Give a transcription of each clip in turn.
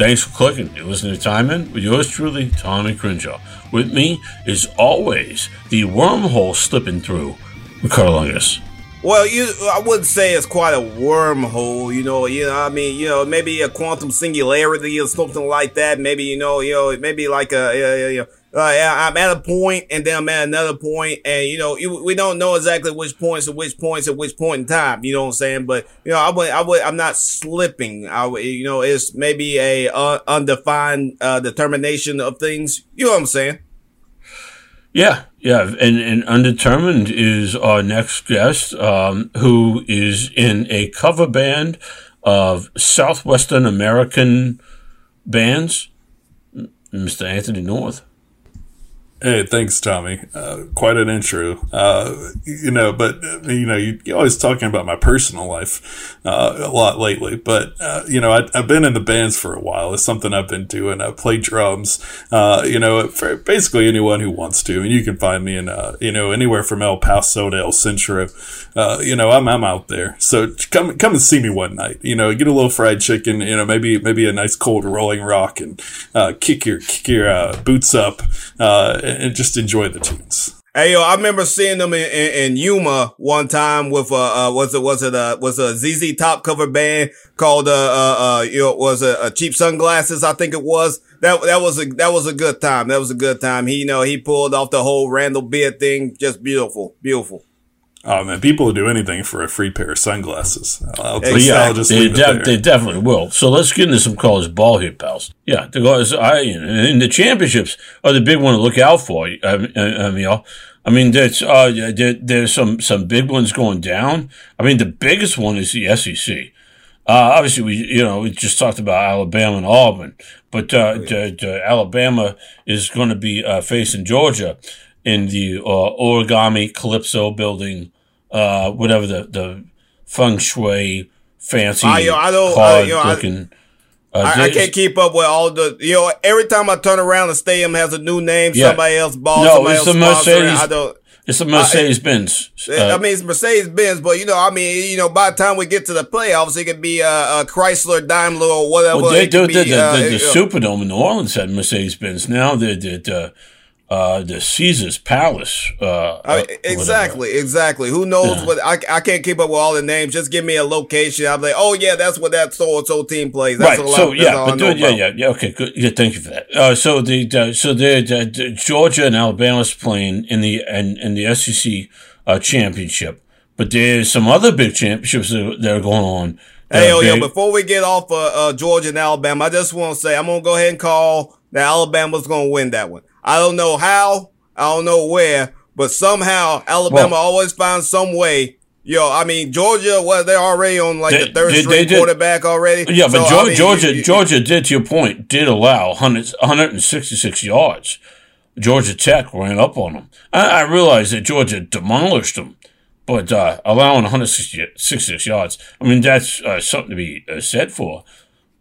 Thanks for clicking. You're listening to Time In with yours truly, Tommy Crenshaw. With me is always the wormhole slipping through, Ricardo. Well, you, I wouldn't say it's quite a wormhole, you know. You know, I mean, you know, maybe a quantum singularity or something like that. Maybe, you know, you know, maybe like a, you know, uh, I'm at a point and then I'm at another point and, you know, we don't know exactly which points at which points at which point in time, you know what I'm saying? But, you know, I would, I would, I'm not slipping. I you know, it's maybe a uh, undefined, uh, determination of things. You know what I'm saying? Yeah, yeah, and, and undetermined is our next guest, um, who is in a cover band of Southwestern American bands, Mr. Anthony North. Hey, thanks, Tommy. Uh, quite an intro. Uh, you know, but uh, you know, you, are always talking about my personal life uh, a lot lately. But uh, you know, I, have been in the bands for a while. It's something I've been doing. I play drums. Uh, you know, for basically anyone who wants to, and you can find me in you know anywhere from El Paso to El Centro. you know, I'm I'm out there. So come come and see me one night. You know, get a little fried chicken. You know, maybe maybe a nice cold rolling rock, and kick your kick your boots up and just enjoy the tunes. Hey yo, I remember seeing them in, in, in Yuma one time with uh, uh was it was it uh was a ZZ Top cover band called uh uh, uh you know was a, a cheap sunglasses I think it was that that was a that was a good time that was a good time he you know he pulled off the whole Randall Beard thing just beautiful beautiful. Oh man, people will do anything for a free pair of sunglasses. I'll, exactly. yeah, I'll just they, de- they definitely will. So let's get into some college ball here, pals. Yeah, because I in the championships are the big one to look out for. I, I, I mean, I mean, there's uh, there, there's some some big ones going down. I mean, the biggest one is the SEC. Uh, obviously, we you know we just talked about Alabama and Auburn, but uh, oh, yeah. the, the Alabama is going to be uh, facing Georgia in the uh, origami calypso building, uh, whatever the the feng shui fancy I, yo, I don't, I, yo, looking. Uh, I, I, can't keep up with all the you know. Every time I turn around, the stadium has a new name. Yeah. Somebody else bought. No, somebody it's the Mercedes. I don't. It's a Mercedes Benz. Uh, I mean, it's Mercedes Benz, but you know, I mean, you know, by the time we get to the playoffs, it could be a, a Chrysler, Daimler, or whatever. Well, they do. The, the, uh, the, the Superdome in New Orleans had Mercedes Benz. Now they're, they're, uh, the Caesar's Palace. Uh, uh, exactly, whatever. exactly. Who knows yeah. what? I, I can't keep up with all the names. Just give me a location. I'm like, oh yeah, that's what that so and so team plays. That's right. So yeah, but do, yeah, yeah, yeah. Okay, good. Yeah, thank you for that. Uh, so the, the so the, the, Georgia and Alabama's playing in the and in, in the SEC uh, championship, but there's some other big championships that, that are going on. Hey, yo, yo, before we get off uh, Georgia and Alabama, I just want to say I'm gonna go ahead and call that Alabama's gonna win that one. I don't know how, I don't know where, but somehow Alabama well, always finds some way. Yo, I mean Georgia, well, they're already on like they, the third they, string they quarterback already. Yeah, but Georgia, I mean, Georgia, you, you, Georgia did to your point, did allow 100, 166 yards. Georgia Tech ran up on them. I, I realized that Georgia demolished them, but uh, allowing 166 yards, I mean that's uh, something to be uh, said for.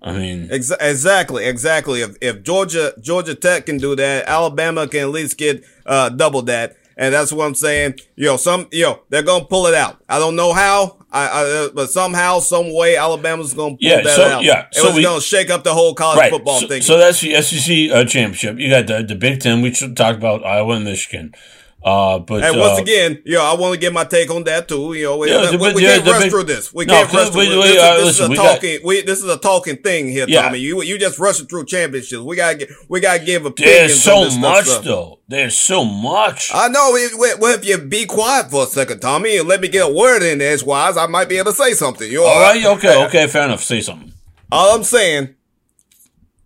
I mean, Ex- exactly, exactly. If if Georgia Georgia Tech can do that, Alabama can at least get uh, double that, and that's what I'm saying. Yo, some yo, they're gonna pull it out. I don't know how, I, I but somehow, some way, Alabama's gonna pull yeah, that so, out. Yeah, so it's gonna shake up the whole college right. football so, thing. So that's the SEC uh, championship. You got the the Big Ten. We should talk about Iowa and Michigan. Uh, but and once uh, again, yo, I want to get my take on that too. You know, we, yeah, we, we yeah, can't rush big, through this. We no, can't rush through this. This, uh, this listen, is a talking. Got, we, this is a talking thing here, yeah. Tommy. You you just rushing through championships. We gotta get. We gotta give opinions. There's so much stuff. though. There's so much. I know. Well, if you be quiet for a second, Tommy, and let me get a word in edgewise, I might be able to say something. You all right? Okay, okay, fair enough. Say something. All I'm saying,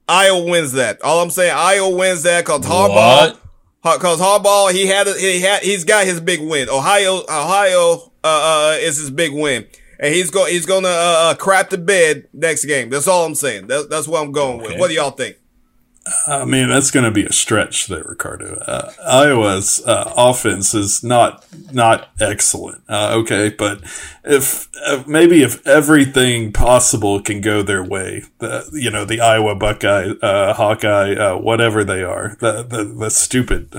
Iowa wins that. All I'm saying, Iowa wins that because Harbaugh. Cause Harbaugh, he had, a, he had, he's got his big win. Ohio, Ohio, uh, uh, is his big win. And he's going, he's gonna, uh, uh, crap the bed next game. That's all I'm saying. That's, that's what I'm going okay. with. What do y'all think? I mean, that's going to be a stretch there, Ricardo. Uh, Iowa's uh, offense is not not excellent. Uh, okay, but if uh, maybe if everything possible can go their way, the you know the Iowa Buckeye, uh, Hawkeye, uh, whatever they are, the the, the stupid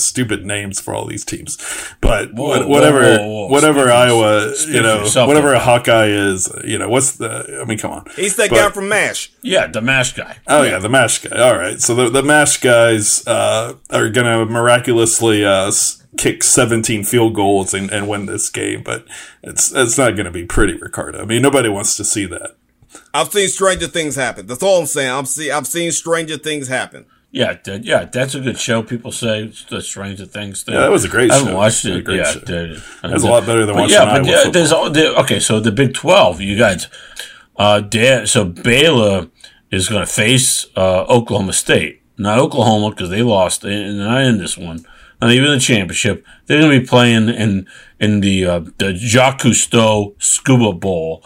stupid names for all these teams, but whoa, whatever whoa, whoa, whatever Iowa, you know, whatever a Hawkeye is, you know, what's the? I mean, come on, he's that but, guy from Mash. Yeah, the Mash guy. Oh yeah, the Mash guy. All right, so the the Mash guys are going to miraculously kick 17 field goals and, and win this game, but it's it's not going to be pretty, Ricardo. I mean, nobody wants to see that. I've seen stranger things happen. That's all I'm saying. I'm see I've seen stranger things happen. Yeah, yeah, that's a good show. People say the Stranger Things thing. Yeah, that was a great. I haven't show. watched it. Yeah, it was a lot better than but watching. Yeah, but yeah, there's all, there, okay. So the Big Twelve, you guys, uh, there, so Baylor is going to face uh, Oklahoma State, not Oklahoma because they lost and not in this one not even the championship. They're going to be playing in in the uh, the Jacques Cousteau Scuba Bowl.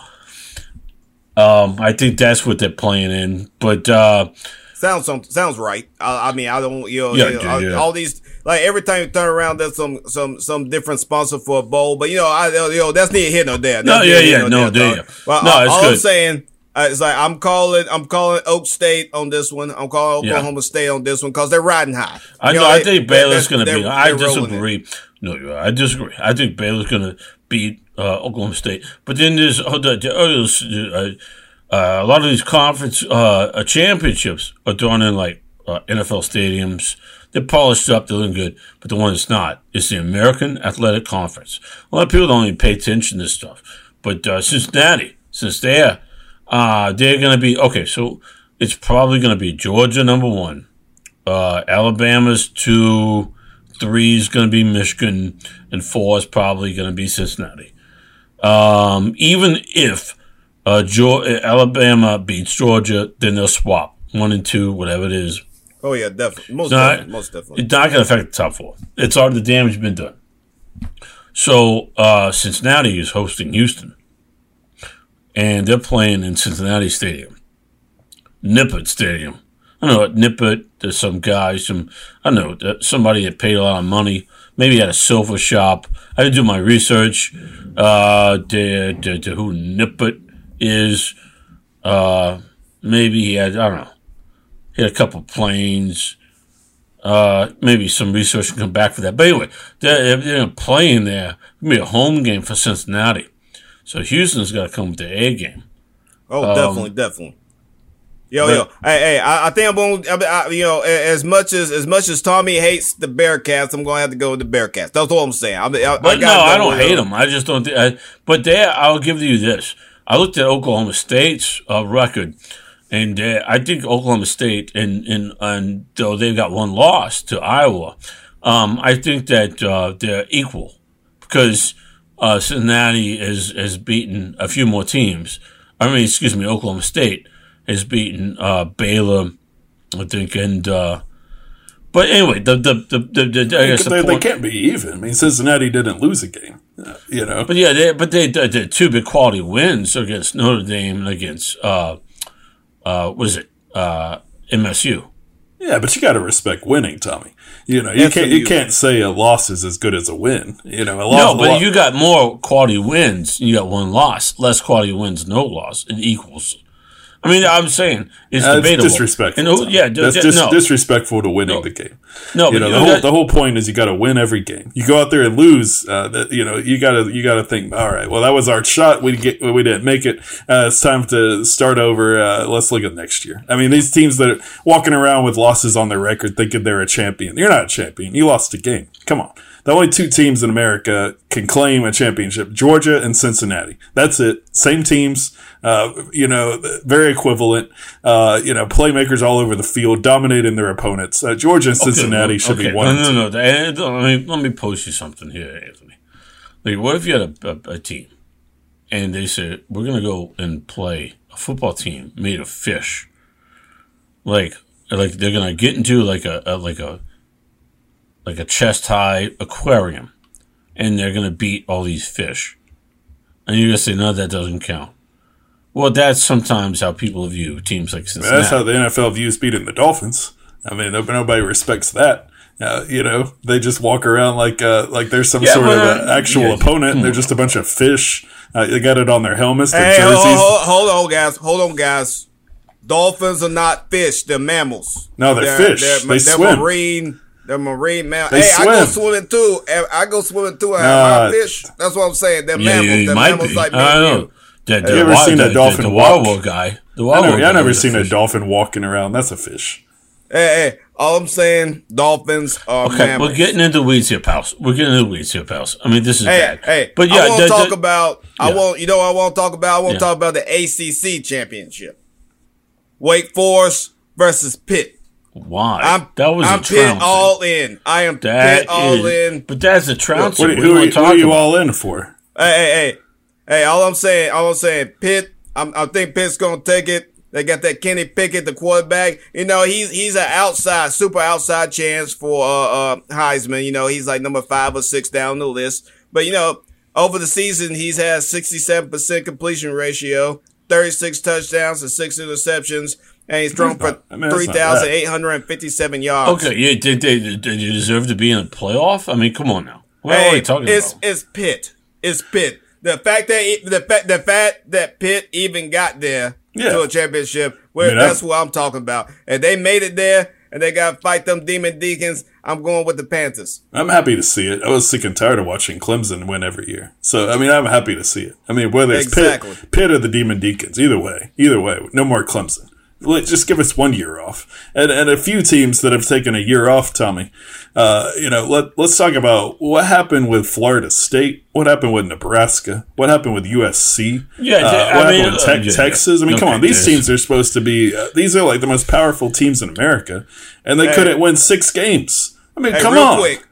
Um, I think that's what they're playing in. But uh, sounds sounds right. I, I, mean, I don't you know, yeah, you know yeah. all these like every time you turn around, there's some some some different sponsor for a bowl. But you know, I you know that's neither here nor there. That's no, yeah, yeah, no, there. well, no, all, all I'm saying uh, it's like I'm calling, I'm calling Oak State on this one. I'm calling Oklahoma yeah. State on this one because they're riding high. I know. know I think Baylor's going to be. I disagree. No, I disagree. I think Baylor's going to beat uh, Oklahoma State. But then there's uh, uh, uh, a lot of these conference uh, championships are done in like NFL stadiums. They're polished up, they're looking good. But the one that's not is the American Athletic Conference. A lot of people don't even pay attention to this stuff. But Cincinnati, since they're uh, they're going to be okay. So it's probably going to be Georgia number one, uh, Alabama's two, three is going to be Michigan, and four is probably going to be Cincinnati. Um, even if uh, Georgia, Alabama beats Georgia, then they'll swap one and two, whatever it is. Oh yeah, definitely. Most, not, definitely. Most definitely. It's not going to affect the top four. It's already the damage been done. So uh, Cincinnati is hosting Houston and they're playing in Cincinnati Stadium, Nippert Stadium. I know at Nippert, there's some guy, some I know somebody that paid a lot of money, maybe at a sofa shop. I didn't do my research. Uh, to, to, to who Nippert is. Uh, maybe he had I don't know. He had a couple planes. Uh, maybe some research can come back for that. But anyway, they're, they're playing there. It's gonna be a home game for Cincinnati. So Houston's got to come with the A game. Oh, um, definitely, definitely. Yo, but, yo, hey, hey, I, I think I'm going. to, I, you know, as much as as much as Tommy hates the Bearcats, I'm going to have to go with the Bearcats. That's all I'm saying. I, I, but no, I don't hate them. I just don't. Th- I, but there, I'll give you this. I looked at Oklahoma State's uh, record, and uh, I think Oklahoma State, and and and though they've got one loss to Iowa, um, I think that uh, they're equal because uh, Cincinnati has, has beaten a few more teams. I mean, excuse me, Oklahoma State has beaten uh, Baylor, I think, and uh, but anyway, the the the, the, the I guess they, the they, can't be even. I mean, Cincinnati didn't lose a game, uh, you know. But yeah, they, but they did two big quality wins against Notre Dame and against uh, uh, what is it, uh, MSU. Yeah, but you got to respect winning, Tommy. You know, you That's can't you can't say a loss is as good as a win. You know, a loss, no, but you got more quality wins. You got one loss, less quality wins, no loss. It equals I mean, I'm saying it's That's debatable. disrespectful. And, yeah, That's dis- no. disrespectful to winning no. the game. No, you know, the whole that, the whole point is you got to win every game. You go out there and lose, uh, that, you know, you got to you got to think, all right, well, that was our shot. We get we didn't make it. Uh, it's time to start over. Uh, let's look at next year. I mean, these teams that are walking around with losses on their record, thinking they're a champion. You're not a champion. You lost a game. Come on. The only two teams in America can claim a championship: Georgia and Cincinnati. That's it. Same teams uh, you know, very equivalent. Uh, you know, playmakers all over the field, dominating their opponents. Uh, Georgia and Cincinnati okay, should okay. be one. No, no, no. Let me, let me pose you something here, Anthony. Like, what if you had a, a, a team and they said, we're going to go and play a football team made of fish? Like, like they're going to get into like a, a like a, like a chest high aquarium and they're going to beat all these fish. And you're going to say, no, that doesn't count. Well, that's sometimes how people view teams like Cincinnati. That's how the NFL views beating the Dolphins. I mean, nobody respects that. Uh, you know, they just walk around like uh, like there's some Yeah, sort of but, uh, actual yeah, opponent. They're just a bunch of fish. Uh, they got it on their helmets, their Hey, hold, jerseys. hold, hold on, guys. Hold on, guys. Dolphins are not fish; they're mammals. No, they're fish. They they're swim. marine. They're marine mammals. They Hey, I go swimming too. I go swimming too. I Nah. I fish. That's what I'm saying. They're Yeah, mammals. yeah, they're might mammals be. like me I don't you. know. The, the, you ever wild- seen a dolphin the, the walk? Wild guy. The I Wild never, World I never was a seen a dolphin walking around. That's a fish. Hey, hey, all I'm saying, dolphins are Okay, mammals. we're getting into weeds here, pals. We're getting into weeds here, pals. I mean, this is Hey, bad. hey, but yeah, I want the- to talk the- about. I Yeah. want you know. what I want to talk about. I want to Yeah. talk about the ACC championship. Wake Forest versus Pitt. Why I'm that was I'm a Pitt all in. I am That Pitt all is- in. But that's a trouncing. What, What, who, do are, you you- who are you about? all in for? Hey, hey, hey, hey! All I'm saying, all I'm saying, Pitt. I'm, I think Pitt's gonna take it. They got that Kenny Pickett, the quarterback. You know, he's he's an outside, super outside chance for uh, uh Heisman. You know, he's like number five or six down the list. But you know, over the season, he's had 67 percent completion ratio, 36 touchdowns and six interceptions, and he's thrown for I mean, that's not bad. 3,857 yards. Okay, yeah, did they did you deserve to be in a playoff? I mean, come on now. What are Hey, we talking it's about? it's Pitt. It's Pitt. The fact that e- the fact the fact that Pitt even got there Yeah. to a championship, well, I mean, that's I'm- what I'm talking about. And they made it there, and they got to fight them demon deacons. I'm going with the Panthers. I'm happy to see it. I was sick and tired of watching Clemson win every year. So, I mean, I'm happy to see it. I mean, whether it's Exactly. Pitt, Pitt or the Demon Deacons, either way, either way, no more Clemson. Let- Just give us one year off. And, and a few teams that have taken a year off, Tommy. Uh, you know, let, let's talk about what happened with Florida State. What happened with Nebraska? What happened with USC? Yeah, Uh, they- I what mean, happened with uh, Te- yeah, Texas? I mean, come okay, on. These yes. teams are supposed to be, uh, these are like the most powerful teams in America. And they Hey. couldn't win six games. I mean, Hey, come real on. quick,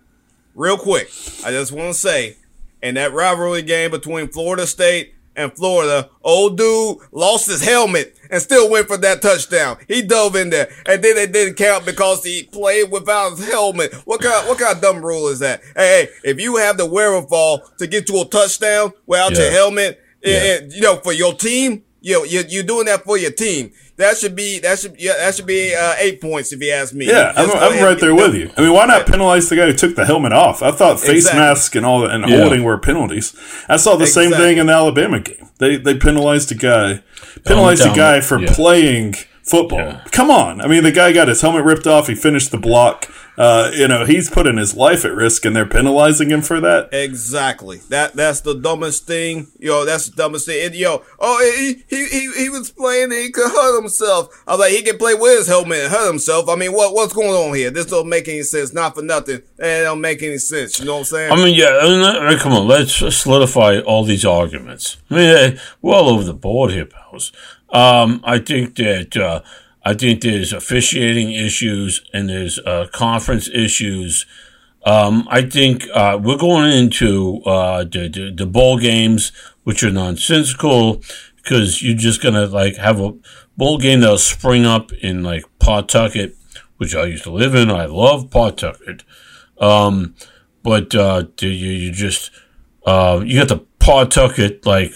real quick. I just want to say, in that rivalry game between Florida State and Florida, old dude lost his helmet and still went for that touchdown. He dove in there, and then it didn't count because he played without his helmet. What kind? What kind of dumb rule is that? Hey, hey, if you have the wherewithal to get to a touchdown without your helmet, Yeah. and, you know, for your team, you know, you're, you're doing that for your team. That should be that should yeah that should be uh, eight points if you ask me. Yeah, I'm, I'm right there with you. I mean, why not penalize the guy who took the helmet off? I thought face Exactly. mask and all and Yeah. holding were penalties. I saw the same thing in the Alabama game. They they penalized a guy, penalized a guy for yeah. playing football. Yeah. Come on, I mean, the guy got his helmet ripped off. He finished the block. Uh, you know, he's putting his life at risk, and they're penalizing him for that. Exactly. That that's the dumbest thing. Yo, that's the dumbest thing. And, yo, oh, he, he he he was playing and he could hurt himself. I was like, he can play with his helmet and hurt himself. I mean, what what's going on here? This don't make any sense. Not for nothing. It don't make any sense. You know what I'm saying? I mean, yeah. I mean, uh, come on, let's solidify all these arguments. I mean, we're all over the board here, pals. Um, I think that uh, I think there's officiating issues and there's uh, conference issues. Um, I think uh, we're going into uh, the, the the bowl games, which are nonsensical, because you're just gonna like have a bowl game that'll spring up in like Pawtucket, which I used to live in. I love Pawtucket. Um, but uh, you you just uh, you got the Pawtucket like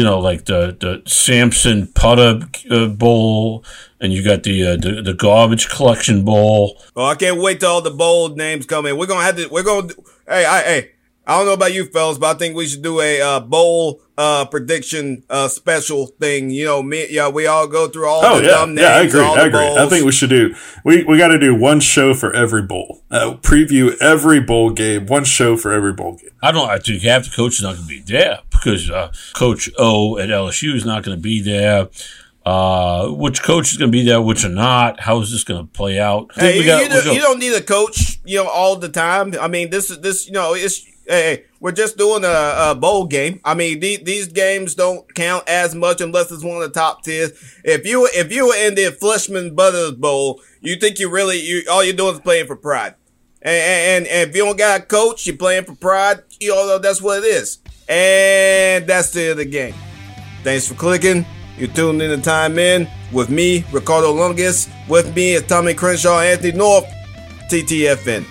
you know like the the Samson Putter uh, Bowl, and you got the, uh, the the garbage collection bowl. oh, I can't wait till all the bold names come in. We're gonna have to. We're gonna. Hey, I hey. I don't know about you fellas, but I think we should do a uh, bowl uh, prediction uh, special thing. You know, me, yeah, we all go through all Oh the yeah, dumb names. yeah, I agree. all the I agree. I think we should do. We we got to do one show for every bowl. Uh, preview every bowl game. One show for every bowl game. I don't. I think half the coach is not going to be there because uh, Coach O at LSU is not going to be there. Uh, which coach is going to be there? Which are not? How is this going to play out? Hey, we you, got- you don't, got- you don't need a coach, you know, all the time. I mean, this is this, you know, it's hey, we're just doing a, a bowl game. I mean, these, these games don't count as much unless it's one of the top tiers. If you if you were in the Fleshman Brothers Bowl, you think you really you all you're doing is playing for pride. And, and, and if you don't got a coach, you're playing for pride. You know, that's what it is. And that's the end of the game. Thanks for clicking. You tuned in to Time In with me, Ricardo Lungus. With me is Tommy Crenshaw, Anthony North, TTFN.